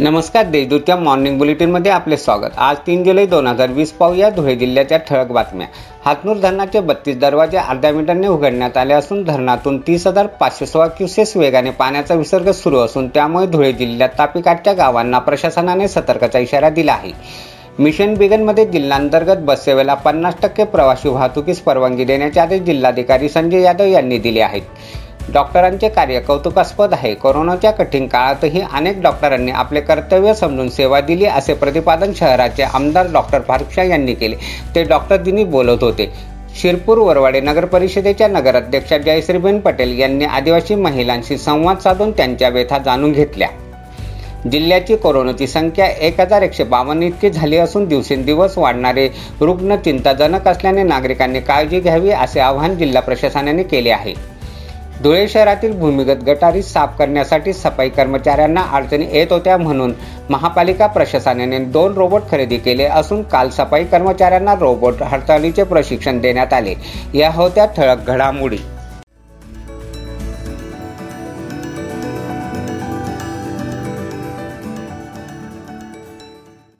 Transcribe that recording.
नमस्कार देशदूतच्या मॉर्निंग बुलेटिनमध्ये आपले स्वागत. आज तीन जुलै दोन हजार वीस पाहूया धुळे जिल्ह्याच्या ठळक बातम्या. हातनूर धरणाचे बत्तीस दरवाजे अर्ध्या मिनिटांनी उघडण्यात आले असून धरणातून तीस हजार पाचशे सोळा क्युसेस वेगाने पाण्याचा विसर्ग सुरू असून त्यामुळे धुळे जिल्ह्यात तापीकाठच्या गावांना प्रशासनाने सतर्कचा इशारा दिला आहे. मिशन बिगनमध्ये जिल्हांतर्गत बससेवेला पन्नास टक्के प्रवासी वाहतुकीस परवानगी देण्याचे आदेश जिल्हाधिकारी संजय यादव यांनी दिले आहेत. डॉक्टरांचे कार्य कौतुकास्पद आहे. कोरोनाच्या कठीण काळातही अनेक डॉक्टरांनी आपले कर्तव्य समजून सेवा दिली असे प्रतिपादन शहराचे आमदार डॉक्टर फारुखशाह यांनी केले. ते डॉक्टर दिनी बोलत होते. शिरपूर वरवाडे नगर परिषदेच्या नगराध्यक्षा जयश्रीबेन पटेल यांनी आदिवासी महिलांशी संवाद साधून त्यांच्या व्यथा जाणून घेतल्या. जिल्ह्याची कोरोनाची संख्या एक हजार एकशे बावन्न इतकी झाली असून दिवसेंदिवस वाढणारे रुग्ण चिंताजनक असल्याने नागरिकांनी काळजी घ्यावी असे आवाहन जिल्हा प्रशासनाने केले आहे. धुळे शहरातील भूमिगत गटारी साफ करण्यासाठी सफाई कर्मचाऱ्यांना अडचणी येत होत्या म्हणून महापालिका प्रशासनाने दोन रोबोट खरेदी केले असून काल सफाई कर्मचाऱ्यांना रोबोट हडताळीचे प्रशिक्षण देण्यात आले. या होत्या ठळक घडामोडी.